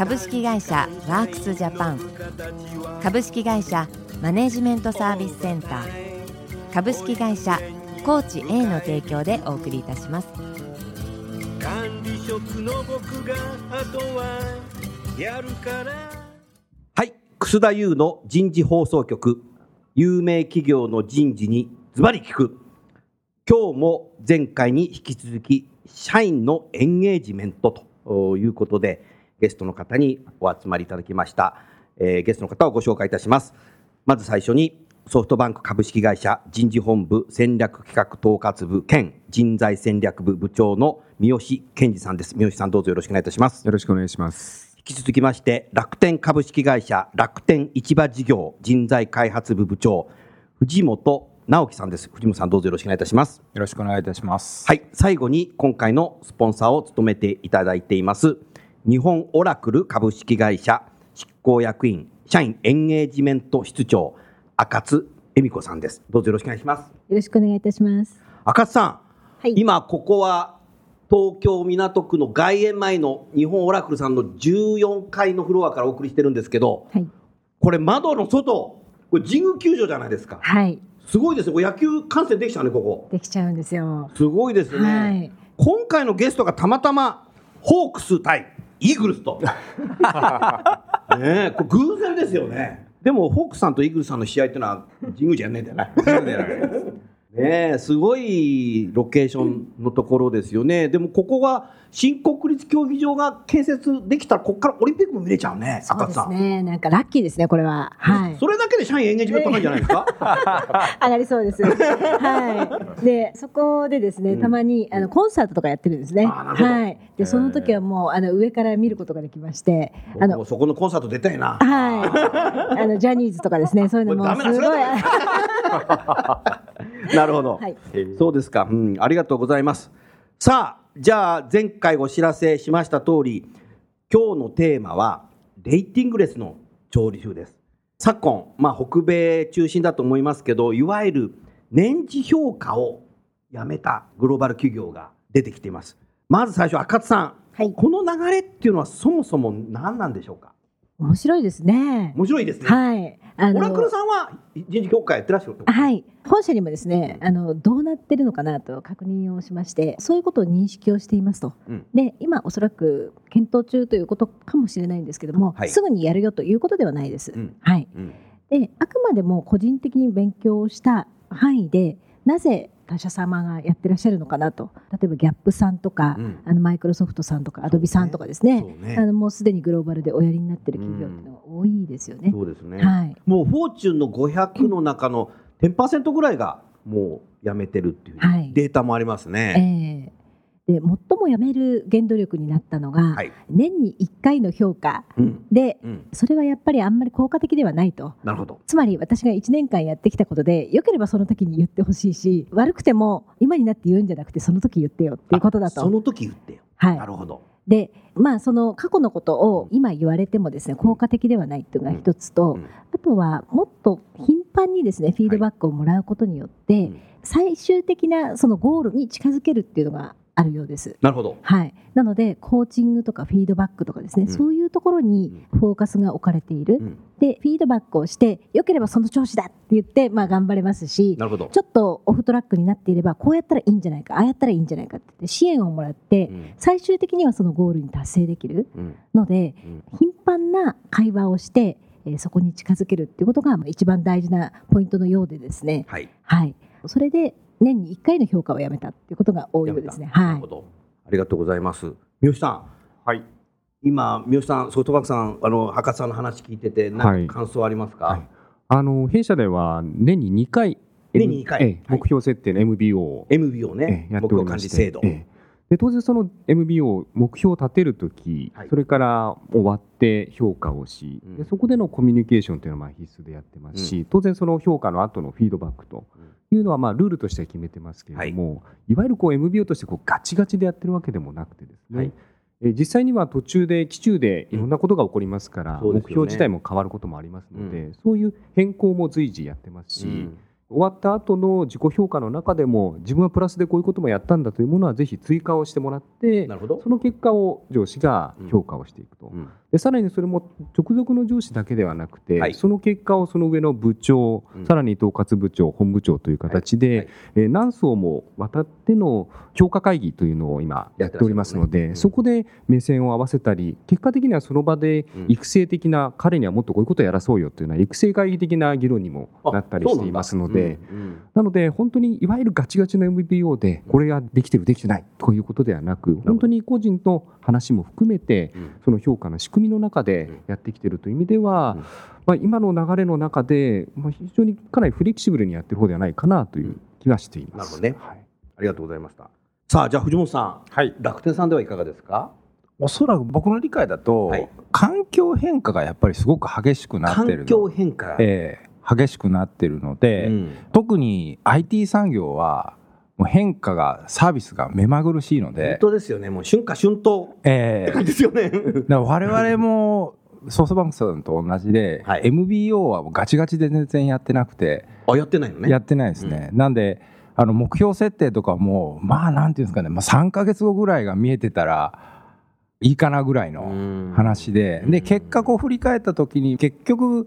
株式会社ワークスジャパン。株式会社マネジメントサービスセンター。株式会社コーチ A の提供でお送りいたします。管理職の僕があとはやるから。はい。楠田優の人事放送局。有名企業の人事にズバリ聞く。今日も前回に引き続き社員のエンゲージメントということでゲストの方にお集まりいただきました、えー、ゲストの方をご紹介いたします。まず最初にソフトバンク株式会社人事本部戦略企画統括部兼人材戦略部部長の三好健二さんです。三好さんどうぞよろしくお願いいたします。よろしくお願いします。引き続きまして楽天株式会社楽天市場事業人材開発部部長藤本直樹さんです。藤本さんどうぞよろしくお願いいたします。よろしくお願いいたします。はい。最後に今回のスポンサーを務めていただいています日本オラクル株式会社執行役員社員エンゲージメント室長赤津恵美子さんです。どうぞよろしくお願いします。よろしくお願いいたします。赤津さん、はい、今ここは東京港区の外苑前の日本オラクルさんの14階のフロアからお送りしてるんですけど、はい、これ窓の外これ神宮球場じゃないですか。はい。すごいですね野球観戦できちゃうねここ。できちゃうんですよ。すごいですね、はい、今回のゲストがたまたまホークス対イーグルスと。ねこれ偶然ですよね。でも、ホークさんとイーグルスさんの試合っていうのは、神宮じゃねえんだよね。ねすごいロケーションのところですよね。でも、ここは新国立競技場が建設できたら、ここからオリンピックも見れちゃうね、そうですね。なんかラッキーですね、これは。はい。それだけで社員エンゲージメント高いんじゃないですか？上がりそうです。はい。で、そこでですね、たまに、あの、コンサートとかやってるんですね。はい。で、その時はもう、あの、上から見ることができまして、あの、そこのコンサート出たいな。はい。あの、ジャニーズとかですね、そういうのもすごい。なるほど。はい。そうですか。うん、ありがとうございます。さあ、じゃあ前回お知らせしました通り今日のテーマはレーティングレスの調理集です昨今、まあ、北米中心だと思いますけどいわゆる年次評価をやめたグローバル企業が出てきていますまず最初赤津さん、はい、この流れっていうのはそもそも何なんでしょうか？面白いですね。面白いですね。はい。あのオラクルさんは人事協会やってらっしゃるはい。本社にもですねあのどうなってるのかなと確認をしましてそういうことを認識をしていますと、うん、で今おそらく検討中ということかもしれないんですけども、はい、すぐにやるよということではないです、うん、はい、うん、であくまでも個人的に勉強した範囲でなぜ他社様がやってらっしゃるのかなと。例えばギャップさんとか、うん、あのマイクロソフトさんとかアドビさんとかですね、ね、あのもうすでにグローバルでおやりになってる企業っていうのが多いですよね。そうですね、はい、もうフォーチュンの500の中の10%ぐらいがもうやめてるっていうデータもありますね。はい。えーで最もやめる原動力になったのが、はい、年に1回の評価で、うん。うん、それはやっぱりあんまり効果的ではないと。なるほど。つまり私が1年間やってきたことでよければその時に言ってほしいし悪くても今になって言うんじゃなくてその時言ってよっていうことだと。その時言ってよ、はい、なるほど。でまあその過去のことを今言われてもですね効果的ではないっていうのが一つと、うん。うん、あとはもっと頻繁にですねフィードバックをもらうことによって、はい、最終的なそのゴールに近づけるっていうのがあるようです。なるほど。はい。なのでコーチングとかフィードバックとかですね、うん、そういうところにフォーカスが置かれている。うん、でフィードバックをしてよければその調子だって言ってまあ頑張れますし、なるほど。ちょっとオフトラックになっていればこうやったらいいんじゃないか、ああやったらいいんじゃないかって支援をもらって、うん、最終的にはそのゴールに達成できるので、頻繁な会話をして。えー、そこに近づけるっていうことが一番大事なポイントのようでですね。はい。はい、それで年に1回の評価をやめたっていうことが多いようですね。はい。なるほど。ありがとうございます。三好さん。はい。今三好さんソフトバンクさんあの博士さんの話聞いてて何か感想ありますか？はいはい、あの弊社では年に2回年に2回、目標設定の MBO を MBO ね、やっておりまして、制度、で当然その MBO 目標を立てるとき、はい。それから終わって評価をし、うん。でそこでのコミュニケーションというのはまあ必須でやってますし、当然その評価の後のフィードバックというのはまあルールとしては決めてますけれども、い、わゆるこう MBO としてこうガチガチでやってるわけでもなくてですね、はい。えー実際には途中で期中でいろんなことが起こりますから、目標自体も変わることもありますので、うそういう変更も随時やってますし、うん終わった後の自己評価の中でも自分はプラスでこういうこともやったんだというものはぜひ追加をしてもらってその結果を上司が評価をしていくと、うんでさらにそれも直属の上司だけではなくて、はい。その結果をその上の部長、うん。さらに統括部長本部長という形で、はい。はい。えー何層も渡っての評価会議というのを今やっておりますので、そこで目線を合わせたり結果的にはその場でうん。育成的な、彼にはもっとこういうことをやらそうよというような育成会議的な議論にもなったりしていますので。なので、本当にいわゆるガチガチの MBO で、これができてる、できてないということではなく、本当に個人の話も含めて、うん。その評価の仕組みの中でやってきてるという意味では、うん。まあ、今の流れの中で、まあ、非常にかなりフレキシブルにやってる方ではないかなという気がしています。なるほどね。はい。ありがとうございました。さあじゃあ藤本さんはい、楽天さんではいかがですか？おそらく僕の理解だと、はい。環境変化がやっぱりすごく激しくなってるの。環境変化、ええ。激しくなってるので、うん。特に IT 産業はもう変化がサービスが目まぐるしいの本で、当ですよね。もう春夏春冬。ええ。って感じですよね。だから我々もソフトバンクさんと同じで、はい。MBO はガチガチで全然やってなくて、あやってないのね。やってないですね、なんであの目標設定とかもまあなんていうんですかね、まあ、3か月後ぐらいが見えてたらいいかなぐらいの話で、で結果こう振り返った時に結局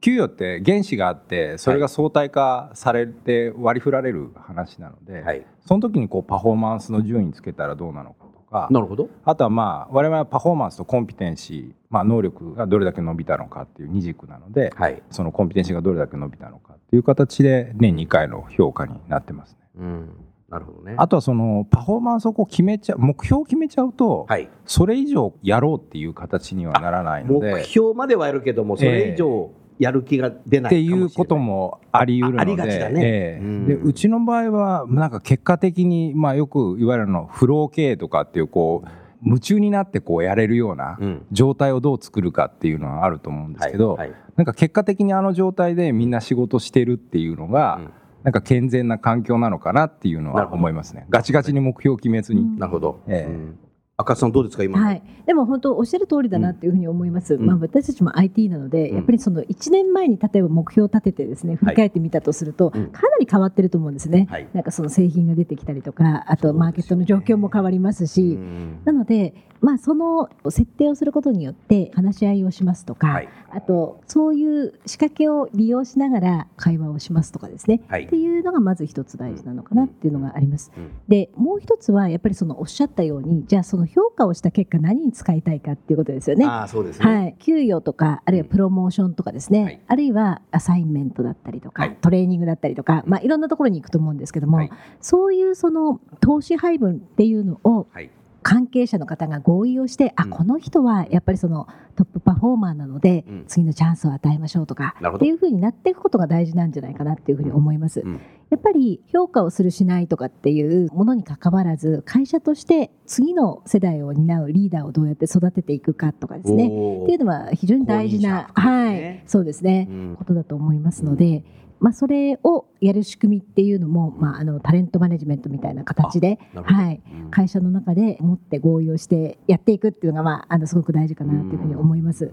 給与って原資があってそれが相対化されて割り振られる話なので、はい。その時にこうパフォーマンスの順位つけたらどうなのかとかなるほど。あとはまあ我々はパフォーマンスとコンピテンシー、まあ、能力がどれだけ伸びたのかっていう二軸なので、はい、そのコンピテンシーがどれだけ伸びたのかっていう形で年2回の評価になってますね。うん、なるほどね。あとはそのパフォーマンスをこう決めちゃう目標を決めちゃうと、はい。それ以上やろうっていう形にはならないので目標まではやるけどもそれ以上やる気が出なっていうこともあり得るのであありがちだね。ええ。うん。でうちの場合はなんか結果的に、まあ、よくいわゆるのフロー経営とかっていうこう夢中になってこうやれるようなうん。状態をどう作るかっていうのはあると思うんですけど、はいはい。なんか結果的にあの状態でみんな仕事してるっていうのが、うん。なんか健全な環境なのかなっていうのは思いますね。ガチガチに目標を決めずに。うん。なるほど、ええ。うん赤さんどうですか今の、はい、でも本当おっしゃる通りだなっていうふうに思います、うん。まあ、私たちも IT なので、うん。やっぱりその1年前に例えば目標を立ててですね振り返ってみたとすると、うん。かなり変わってると思うんですね、はい。なんかその製品が出てきたりとかあとマーケットの状況も変わりますし。うん。なので、まあ、その設定をすることによって話し合いをしますとか、はい。あとそういう仕掛けを利用しながら会話をしますとかですね、はい。っていうのがまず一つ大事なのかなっていうのがあります。うん。でもう一つはやっぱりそのおっしゃったようにじゃあその評価をした結果何に使いたいかっていうことですよね。ああそうですね、はい、給与とかあるいはプロモーションとかですね、はい。あるいはアサインメントだったりとか、はい。トレーニングだったりとか、まあ、いろんなところに行くと思うんですけども、はい。そういうその投資配分っていうのをはい関係者の方が合意をして、あうん。この人はやっぱりそのトップパフォーマーなので、うん。次のチャンスを与えましょうとかっていうふうになっていくことが大事なんじゃないかなっていうふうに思います。うん。やっぱり評価をするしないとかっていうものに関わらず会社として次の世代を担うリーダーをどうやって育てていくかとかですね。っていうのは非常に大事な、公認者はい、そうですね、うん。ことだと思いますので、まあ、それをやる仕組みっていうのも、まあ、あのタレントマネジメントみたいな形で、はい、うん会社の中で持って合意をしてやっていくっていうのが、まあ、あのすごく大事かなというふうに思います。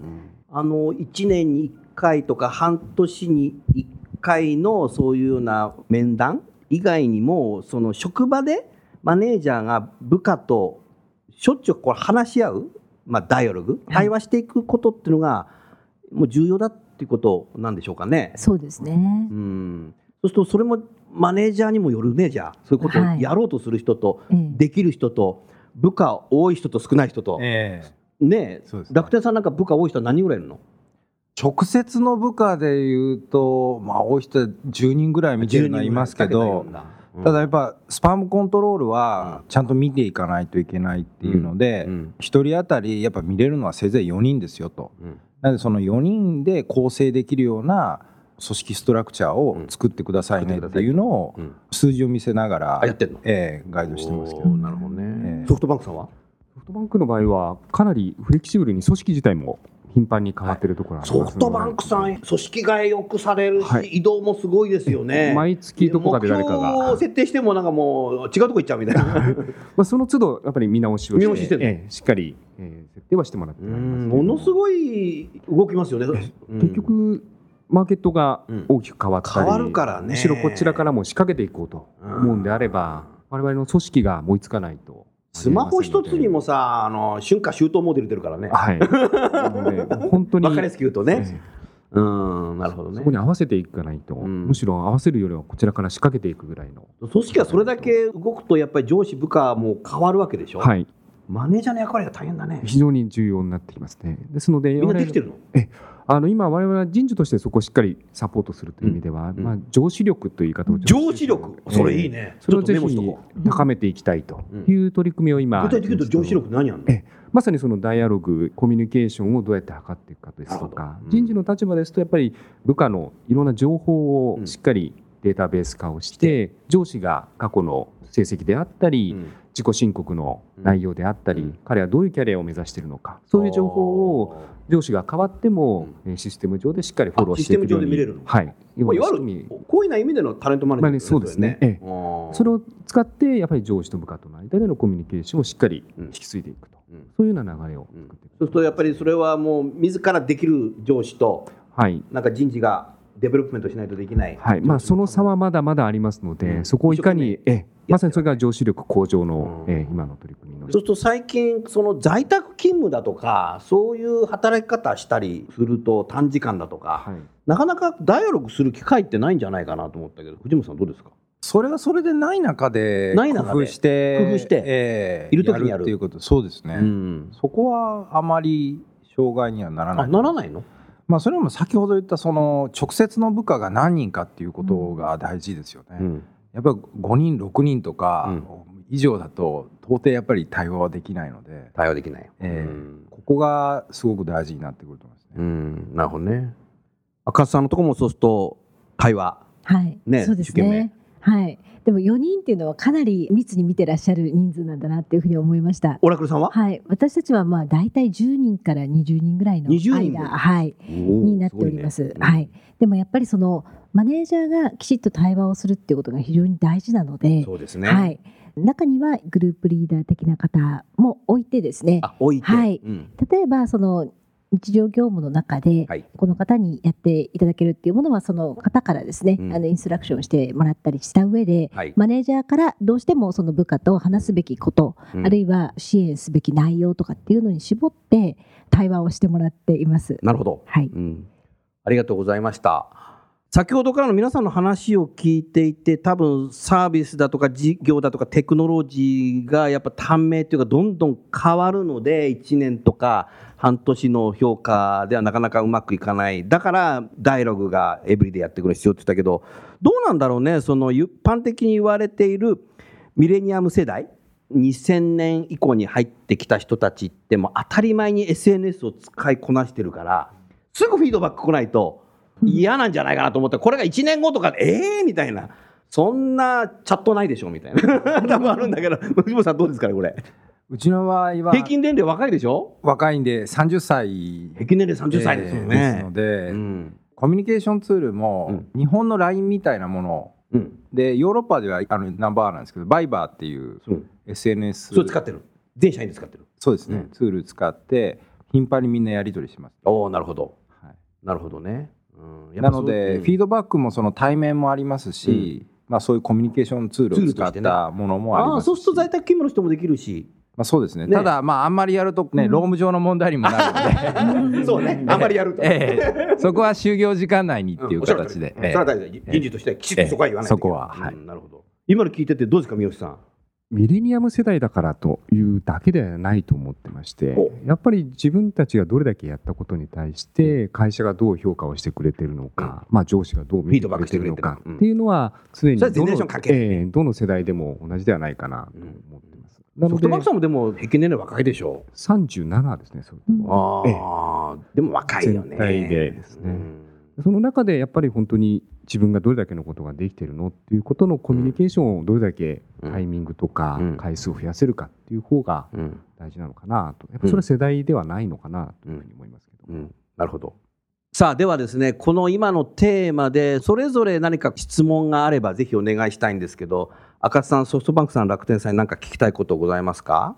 あの1年に1回とか半年に1回のそういうような面談以外にもその職場でマネージャーが部下としょっちゅうこう話し合う、まあ、ダイアログはい対話していくことっていうのがもう重要だっていうことなんでしょうかね。そうですね。うん。そうするとそれもマネージャーにもよるねじゃあ。そういうことをはい。やろうとする人と、ええ。できる人と部下多い人と少ない人と、ええ。ねそうですね。楽天さんなんか部下多い人は何人ぐらいいるの？直接の部下でいうと、まあ、多い人は10人ぐらい見てるのはい。ますけど、ただやっぱスパムコントロールはちゃんと見ていかないといけないっていうので、うん。1人当たりやっぱ見れるのはせいぜい4人ですよと。うん。なのでその4人で構成できるような組織ストラクチャーを作ってくださいねってい。うのをうん。数字を見せながらあやってんの？ええガイドしてますけどなるほどね、えソフトバンクさんは？ソフトバンクの場合はかなりフレキシブルに組織自体も頻繁に変わってるところ、ソフトバンクさん、組織がよくされるし、はい、移動もすごいですよね。毎月どこかで誰かが。設定しても、なんかもう、違うとこ行っちゃうみたいな。まあその都度、やっぱり見直しをして、ええ、しっかり、えー、設定はしてもらってものすごい動きますよね。結局マーケットが大きく変わったり、変わるからね、むしろこちらからも仕掛けていこうと思うんであれば、われわれの組織が追いつかないと。スマホ一つにもさ、あの春夏秋冬モデル出るからね。はい。本当に。わかりやすく言うとね。うん、なるほどね。そこに合わせていかないと、うん、むしろ合わせるよりはこちらから仕掛けていくぐらいの。組織がそれだけ動くと、やっぱり上司部下も変わるわけでしょ。はい。マネージャーの役割が大変だね。非常に重要になってきますね。ですので、みんなできてるの？えあの今、われわれは人事としてそこをしっかりサポートするという意味では、うん、まあ、上司力という言い方を上司力、それいいね、それをぜひ高めていきたいという取り組みを今、具体的に言うと上司力何やんの？まさにそのダイアログ、コミュニケーションをどうやって測っていくかですとか、人事の立場ですと、やっぱり部下のいろんな情報をしっかりデータベース化をして、上司が過去の成績であったり、自己申告の内容であったり、彼はどういうキャリアを目指しているのか、そういう情報を上司が変わっても、システム上でしっかりフォローしていくように。はい。いわゆる、こういう意味でのタレントマネジメントそうですね。ええ、それを使って、やっぱり上司と部下との間でのコミュニケーションをしっかり引き継いでいくと。そういうような流れを作っていく。そうすると、やっぱりそれはもう、自らできる上司と、はい、なんか人事がデベロップメントしないとできない、はい。まあ、その差はまだまだありますので、そこをいかに、えまさにそれが上司力向上の、うん、え今の取り組みのそうすると最近その在宅勤務だとかそういう働き方したりすると短時間だとか、はい、なかなかダイアログする機会ってないんじゃないかなと思ったけど藤本さんどうですか？それはそれでない中で工夫して工夫して、えー、いる時にやる。っていうこと。そうですね、うん、そこはあまり障害にはならない。ならないの？まあ、それも先ほど言ったその直接の部下が何人かっていうことが大事ですよね。うん、やっぱり5人6人とか以上だと到底やっぱり対話はできないので。対話できない、えー、うん、ここがすごく大事になってくると思いますね。うん、なるほどね。赤さんのところもそうすると対話。はい。ねそうですねはいでも4人っていうのはかなり密に見てらっしゃる人数なんだなっていうふうに思いました。オラクルさんは？はい私たちはまあ大体10人から20人ぐらいの間はいになっております。ね、はい。でもやっぱりそのマネージャーがきちっと対話をするっていうことが非常に大事なので、そうですね。はい。中にはグループリーダー的な方も置いてですね。置いて。はい。うん、例えばその日常業務の中で、はい、この方にやっていただけるっていうものはその方からですね、うん、あのインストラクションしてもらったりした上で、はい、マネージャーからどうしてもその部下と話すべきこと、うん、あるいは支援すべき内容とかっていうのに絞って対話をしてもらっています。なるほど、はい、うん、ありがとうございました。先ほどからの皆さんの話を聞いていて多分サービスだとか事業だとかテクノロジーがやっぱ短命というかどんどん変わるので1年とか半年の評価ではなかなかうまくいかないだからダイログがエブリでやってくる必要って言ったけどどうなんだろうねその一般的に言われているミレニアム世代2000年以降に入ってきた人たちっても当たり前に SNS を使いこなしてるからすぐフィードバック来ないと。嫌なんじゃないかなと思って、これが1年後とか、ええー、みたいな。そんなチャットないでしょみたいな。多分あるんだけど、藤本さんどうですかね、これ。うちの場合は。平均年齢若いでしょ？若いんで、30歳。平均年齢30歳ですよね。ですので、うん、コミュニケーションツールも、日本の LINE みたいなものうん、でヨーロッパではあのナンバーなんですけどバイバーっていう SNS、それ使ってる？全社員で使ってる？そうですね、うん、ツール使って頻繁にみんなやり取りします。おおなるほど、はい、なるほどねなので、フィードバックもその対面もありますし、まあ、そういうコミュニケーションツールを使ったものもありますし、そうすると在宅勤務の人もできるし。まあ、そうですね、ね、ただ、まあ、あんまりやるとね、労務上の問題にもなるので。そうね、あんまりやると、えー、そこは就業時間内にっていう形で、うん、それは大事。人事としてはきちっとそこは言わないと、えー、そこは、はい、なるほど。今の聞いててどうですか三好さんミレニアム世代だからというだけではないと思ってましてやっぱり自分たちがどれだけやったことに対して会社がどう評価をしてくれてるのか、うん、まあ、上司がどう見てくれてるのかっていうのは常にどの,、えー、どの世代でも同じではないかなと思ってます。ソフトバンクさんもでも平均年齢若いでしょ？う。37ですね。ああ、でも若いよね。全体でですね。その中でやっぱり本当に自分がどれだけのことができてるのっていうことのコミュニケーションをどれだけタイミングとか回数を増やせるかっていう方が大事なのかなと。やっぱそれは世代ではないのかなというふうに思いますけど、うん。うん、なるほど。さあではですねこの今のテーマでそれぞれ何か質問があればぜひお願いしたいんですけど赤津さんソフトバンクさん楽天さんに何か聞きたいことございますか？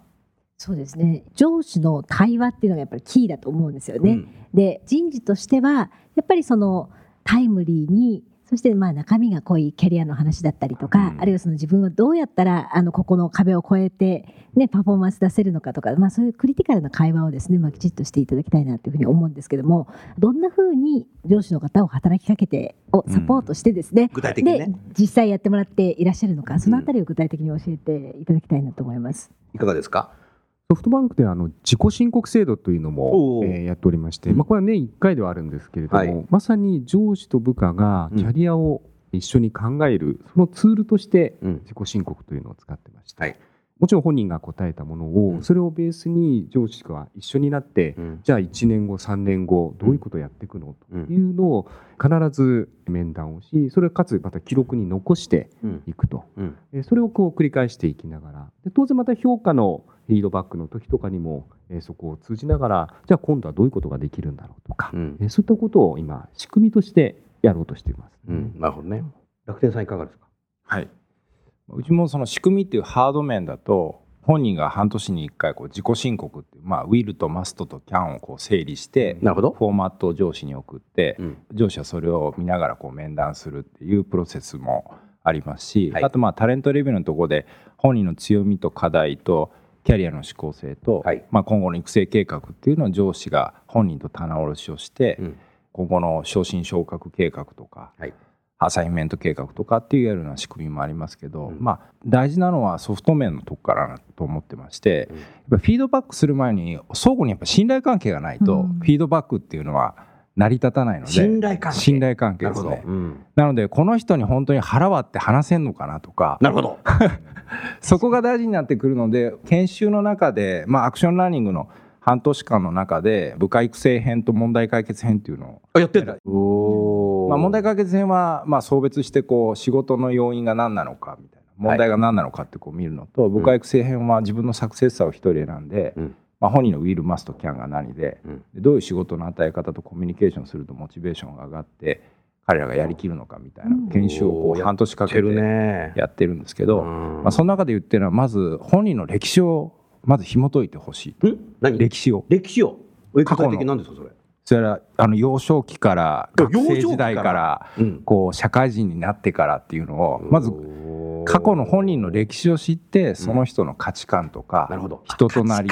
そうですね。上司の対話っていうのがやっぱりキーだと思うんですよね。うん、で人事としてはやっぱりそのタイムリーにそしてまあ中身が濃いキャリアの話だったりとか、うん、あるいはその自分はどうやったらあのここの壁を越えて、ね、パフォーマンス出せるのかとか、まあ、そういうクリティカルな会話をですね、まあ、きちっとしていただきたいなというふうに思うんですけどもどんなふうに上司の方を働きかけてをサポートしてですねうん、具体的に、ね、で実際やってもらっていらっしゃるのかそのあたりを具体的に教えていただきたいなと思います。いかがですか？ソフトバンクであの自己申告制度というのも、えー、やっておりまして、まあ、これは年1回ではあるんですけれども、はい、まさに上司と部下がキャリアを一緒に考える、そのツールとして自己申告というのを使ってまして、はい、もちろん本人が答えたものを、それをベースに上司が一緒になって、じゃあ1年後3年後どういうことをやっていくの？というのを必ず面談をしそれかつまた記録に残していくと、それをこう繰り返していきながら。で当然また評価のフィードバックの時とかにも、えー、そこを通じながらじゃあ今度はどういうことができるんだろうとか、うん、えー、そういったことを今仕組みとしてやろうとしています。うん、なるほどね。楽天さんいかがですか？はい。うちもその仕組みっていうハード面だと本人が半年に1回こう自己申告っていう、まあ、ウィルとマストとキャンをこう整理してなるほどフォーマットを上司に送って、うん、上司はそれを見ながらこう面談するっていうプロセスもありますし、はい、あとまあタレントレビューのところで本人の強みと課題とキャリアの思考性と、はい、まあ、今後の育成計画っていうのを上司が本人と棚卸しをして、うん、今後の昇進昇格計画とか、はい、アサインメント計画とかっていうような仕組みもありますけど、うん、まあ、大事なのはソフト面のとこかなと思ってまして、うん、やっぱフィードバックする前に相互にやっぱ信頼関係がないと、フィードバックっていうのは成り立たないので信頼関係。信頼関係ですね、なのでこの人に本当に腹割って話せんのかなとか。なるほど。そこが大事になってくるので研修の中で、まあ、アクションラーニングの半年間の中で部下育成編と問題解決編っていうのをやってんだ。まあ、問題解決編はまあ送別してこう仕事の要因が何なのかみたいな問題が何なのかってこう見るのと、はい、部下育成編は自分のサクセッサーを一人選んで、うん、まあ、本人のウィル・マスト・キャンが何でうん、でどういう仕事の与え方とコミュニケーションするとモチベーションが上がって彼らがやりきるのかみたいな研修をこう半年かけてやってるんですけど、まあ、その中で言ってるのはまず本人の歴史をまず紐解いてほしい何？歴史を。歴史を？過去の。何ですかそれ？それはあの幼少期から学生時代からこう社会人になってからっていうのをまず過去の本人の歴史を知ってその人の価値観とか人となり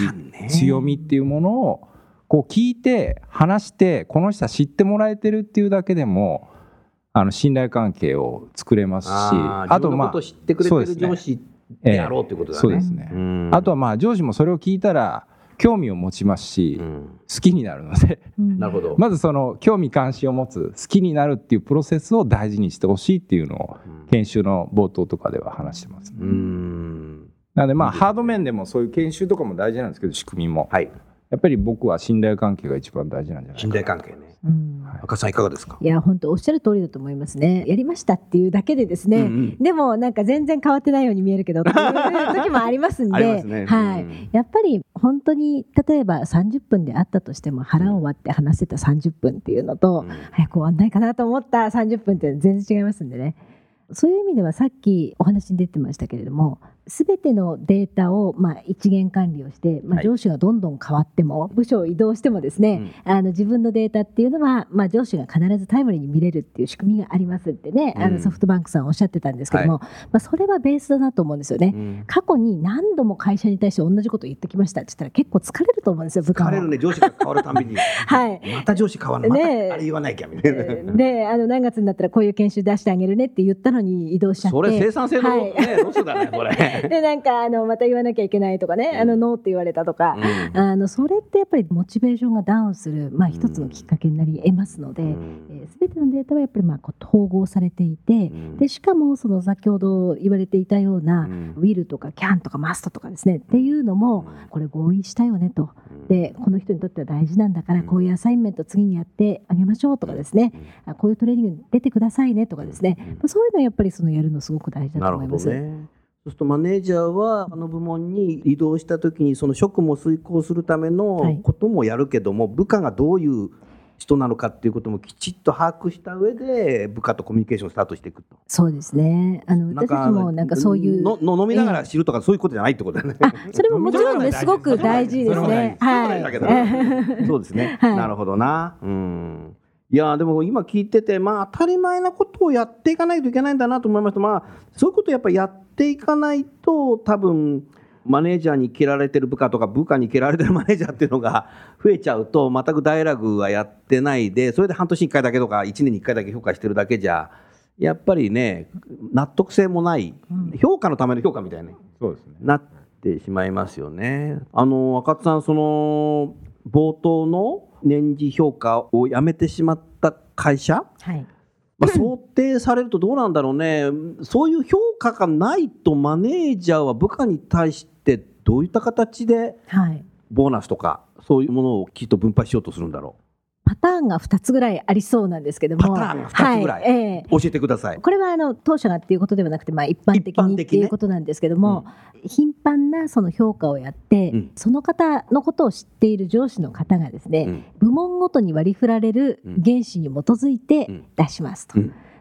強みっていうものをこう聞いて話してこの人は知ってもらえてるっていうだけでもあの信頼関係を作れますしあとまあ知ってくれてる上司であろうってことだね。そうですね。あとはまあ上司もそれを聞いたら興味を持ちますし、好きになるので、なるほど。まずその興味関心を持つ好きになるっていうプロセスを大事にしてほしいっていうのを研修の冒頭とかでは話してます、ね、なのでまあハード面でもそういう研修とかも大事なんですけど仕組みも、はい、やっぱり僕は信頼関係が一番大事なんじゃないか信頼関係ね、うん、赤さんいかがですか？いや本当おっしゃる通りだと思いますね。やりましたっていうだけでですね、うんうん、でもなんか全然変わってないように見えるけどっていう時もありますんで。ね、はい、うん、やっぱり本当に例えば30分であったとしても腹を割って話せた30分っていうのと、うん、早く終わんないかなと思った30分って全然違いますんでねそういう意味ではさっきお話に出てましたけれどもすべてのデータをまあ一元管理をして、まあ、上司がどんどん変わっても、はい、部署を移動してもですね、うん、あの自分のデータっていうのは、まあ、上司が必ずタイムリーに見れるっていう仕組みがありますってね、うん、あのソフトバンクさんおっしゃってたんですけども、はい、まあ、それはベースだなと思うんですよね、うん、過去に何度も会社に対して同じことを言ってきましたって言ったら結構疲れると思うんですよ部下疲れるね上司が変わるたびに。はい。また上司変わるまたあれ言わなきゃみたいな。であの何月になったらこういう研修出してあげるねって言ったのに移動しちゃって。それ生産性の、ね、はい、ロスだねこれ。でなんかあのまた言わなきゃいけないとかね、あのノーって言われたとか、あのそれってやっぱりモチベーションがダウンする、まあ、一つのきっかけになり得ますので、うん。えー、全てのデータはやっぱりまあこう統合されていて、でしかもその先ほど言われていたような、ウィルとかキャンとかマストとかですねっていうのもこれ合意したよねと。でこの人にとっては大事なんだからこういうアサインメント次にやってあげましょうとかですね、あこういうトレーニング出てくださいねとかですね、まあ、そういうのやっぱりそのやるのすごく大事だと思います。ね。そうするとマネージャーはあの部門に移動した時にその職務を遂行するためのこともやるけども、はい、部下がどういう人なのかっていうこともきちっと把握した上で部下とコミュニケーションスタートしていくと。そうですね。あの私たちもなんかそういうのの飲みながら知るとか、そういうことじゃないってことだよね それももちろんねす。ごく大事ですね。はい。そうですね、はい、なるほどな。うんいやでも今聞いててまあ当たり前なことをやっていかないといけないんだなと思いました。まあそういうことをやっぱりやっていかないと多分マネージャーに蹴られてる部下とか部下に蹴られてるマネージャーっていうのが 増えちゃうと全くダイラグはやってないでそれで半年に1回だけとか1年に1回だけ評価してるだけじゃやっぱりね納得性もない、評価のための評価みたいに、そうですね、なってしまいますよね。あの赤津さんその冒頭の年次評価をやめてしまった会社、はい。まあ、想定されるとどうなんだろうね、そういう評価がないとマネージャーは部下に対してどういった形でボーナスとかそういうものをきっと分配しようとするんだろう。パターンが2つぐらいありそうなんですけども。パターンが2つぐらい、はい。えー、教えてください。これはあの当社がっていうことではなくて、まあ、一般的にっていうことなんですけども、ねうん、頻繁なその評価をやって、うん、その方のことを知っている上司の方がですね、うん、部門ごとに割り振られる原資に基づいて出しますと。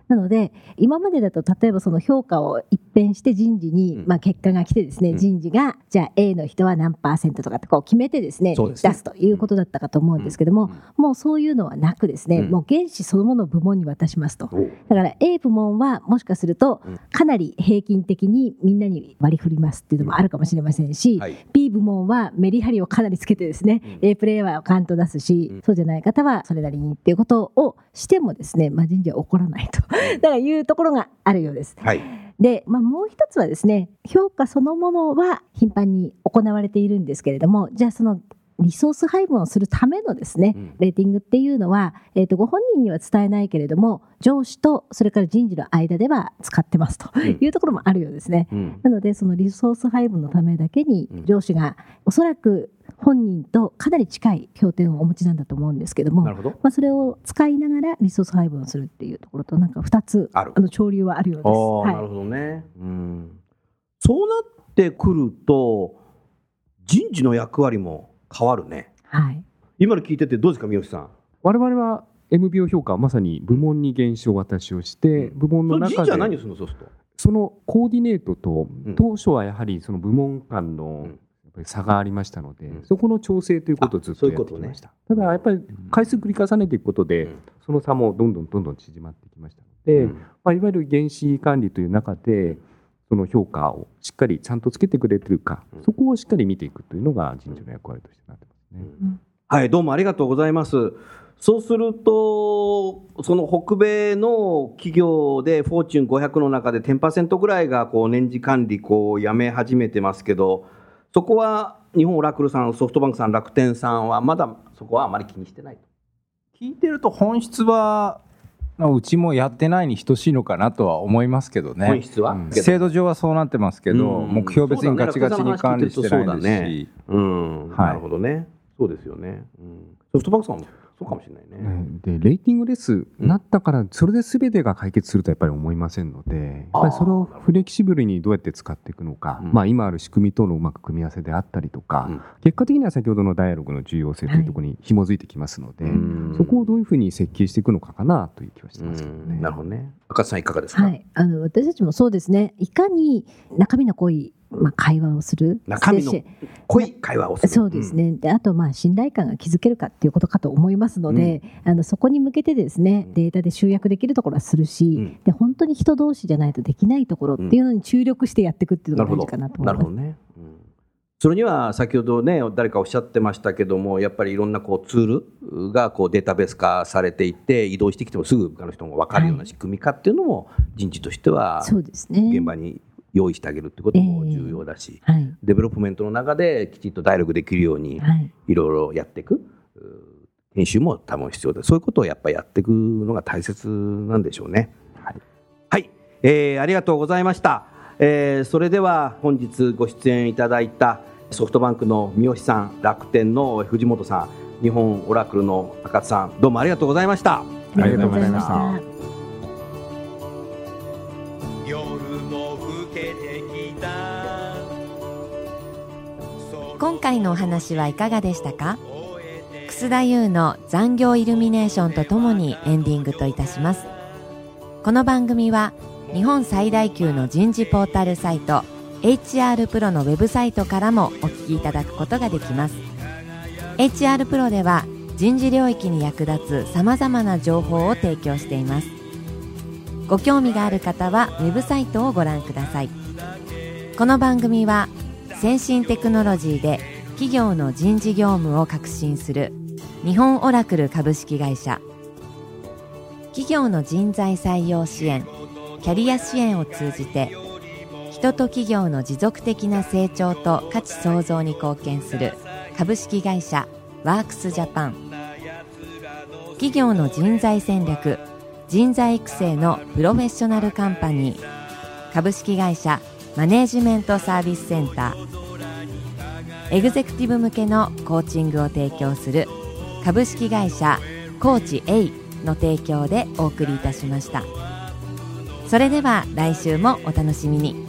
なので今までだと例えばその評価を一変して人事に、まあ、結果が来てですね、人事がじゃあ A の人は何パーセントとかってこう決めてですね出すということだったかと思うんですけども、もうそういうのはなくですね、もう原資そのものを部門に渡しますと。だから A 部門はもしかするとかなり平均的にみんなに割り振りますっていうのもあるかもしれませんし、B 部門はメリハリをかなりつけてですね、A プレイヤーはカント出すし、そうじゃない方はそれなりにっていうことをしてもですね、まあ、人事は起こらないと だからいうところがあるようです。はい、で、まあ、もう一つはですね評価そのものは頻繁に行われているんですけれどもじゃあそのリソース配分をするためのですね、レーティングっていうのは、えー、とご本人には伝えないけれども上司とそれから人事の間では使ってますというところもあるようですね。うん、なのでそのリソース配分のためだけに上司がおそらく本人とかなり近い協定をお持ちなんだと思うんですけどもまあ、それを使いながらリソース配分をするっていうところとなんか2つあの潮流はあるようです。はい、なるほどね、うん、そうなってくると人事の役割も変わるね。はい、今の聞いててどうですか三好さん？我々は MBO 評価はまさに部門に減少渡しをして、部門の中でそのコーディネートと、当初はやはりその部門間の差がありましたので、そこの調整ということをずっとやってきました。ただやっぱり回数繰り重ねていくことで、その差もどんどんどんどん縮まってきましたので、まあ、いわゆる原子管理という中でその評価をしっかりちゃんとつけてくれてるか、そこをしっかり見ていくというのが人事の役割としてなってますね。はい、どうもありがとうございます。そうすると、その北米の企業で、フォーチュン500の中で10%ぐらいがこう年次管理こうやめ始めてますけど、そこは日本オラクルさん、ソフトバンクさん、楽天さんは、まだそこはあまり気にしてないと。聞いてると、本質はうちもやってないに等しいのかなとは思いますけどね。制度上はそうなってますけど、目標別にガチガチに管理してないですし。うん、なるほどね。そうですよね。うん、ソフトバンクさんも？そうかもしれないね。でレーティングレスなったからそれで全てが解決するとやっぱり思いませんのでやっぱりそれをフレキシブルにどうやって使っていくのか、まあ、今ある仕組みとのうまく組み合わせであったりとか、結果的には先ほどのダイアログの重要性というところに紐づいてきますので、そこをどういうふうに設計していくのかかなという気はしてますけどね。なるほどね。赤さんいかがですか、はい、あの私たちもそうですね。いかに中身の濃いまあ、会話をする。中身の濃い会話をする。そうですね、であとまあ信頼感が築けるかっていうことかと思いますので、うん、あのそこに向けてですねデータで集約できるところはするし、うん、で本当に人同士じゃないとできないところっていうのに注力してやっていくっていうのが大事かなと思います。なるほど。ね、それには先ほどね誰かおっしゃってましたけどもやっぱりいろんなこうツールがこうデータベース化されていて異動してきてもすぐ他の人も分かるような仕組み化っていうのも人事としては現場に用意してあげるってことも重要だし、はい、デベロップメントの中できちっとダイアログできるようにいろいろやっていく、編集も多分必要でそういうことをやっぱりやっていくのが大切なんでしょうね。はい、はい、えー、ありがとうございました。えー、それでは本日ご出演いただいたソフトバンクの三好さん、楽天の藤本さん、日本オラクルの赤津さん、どうもありがとうございました。ありがとうございました。今回のお話はいかがでしたか？楠田優の残業イルミネーションとともにエンディングといたします。この番組は日本最大級の人事ポータルサイト HR プロのウェブサイトからもお聞きいただくことができます。HR プロでは人事領域に役立つさまざまな情報を提供しています。ご興味がある方はウェブサイトをご覧ください。この番組は先進テクノロジーで企業の人事業務を革新する日本オラクル株式会社。企業の人材採用支援キャリア支援を通じて人と企業の持続的な成長と価値創造に貢献する株式会社ワークスジャパン。企業の人材戦略人材育成のプロフェッショナルカンパニー。株式会社マネージメントサービスセンター。エグゼクティブ向けのコーチングを提供する株式会社コーチ A の提供でお送りいたしました。それでは来週もお楽しみに。